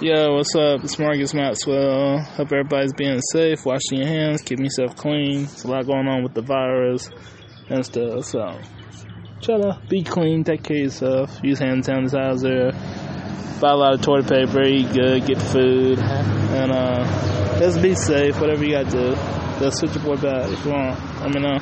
Yo, what's up? It's Marcus Maxwell. Hope everybody's being safe, washing your hands, keeping yourself clean. There's a lot going on with the virus and stuff, so try to be clean, take care of yourself, use hand sanitizer, buy a lot of toilet paper, eat good, get food, and uh, just be safe, whatever you gotta do. Just switch your boy back if you want. Let me know.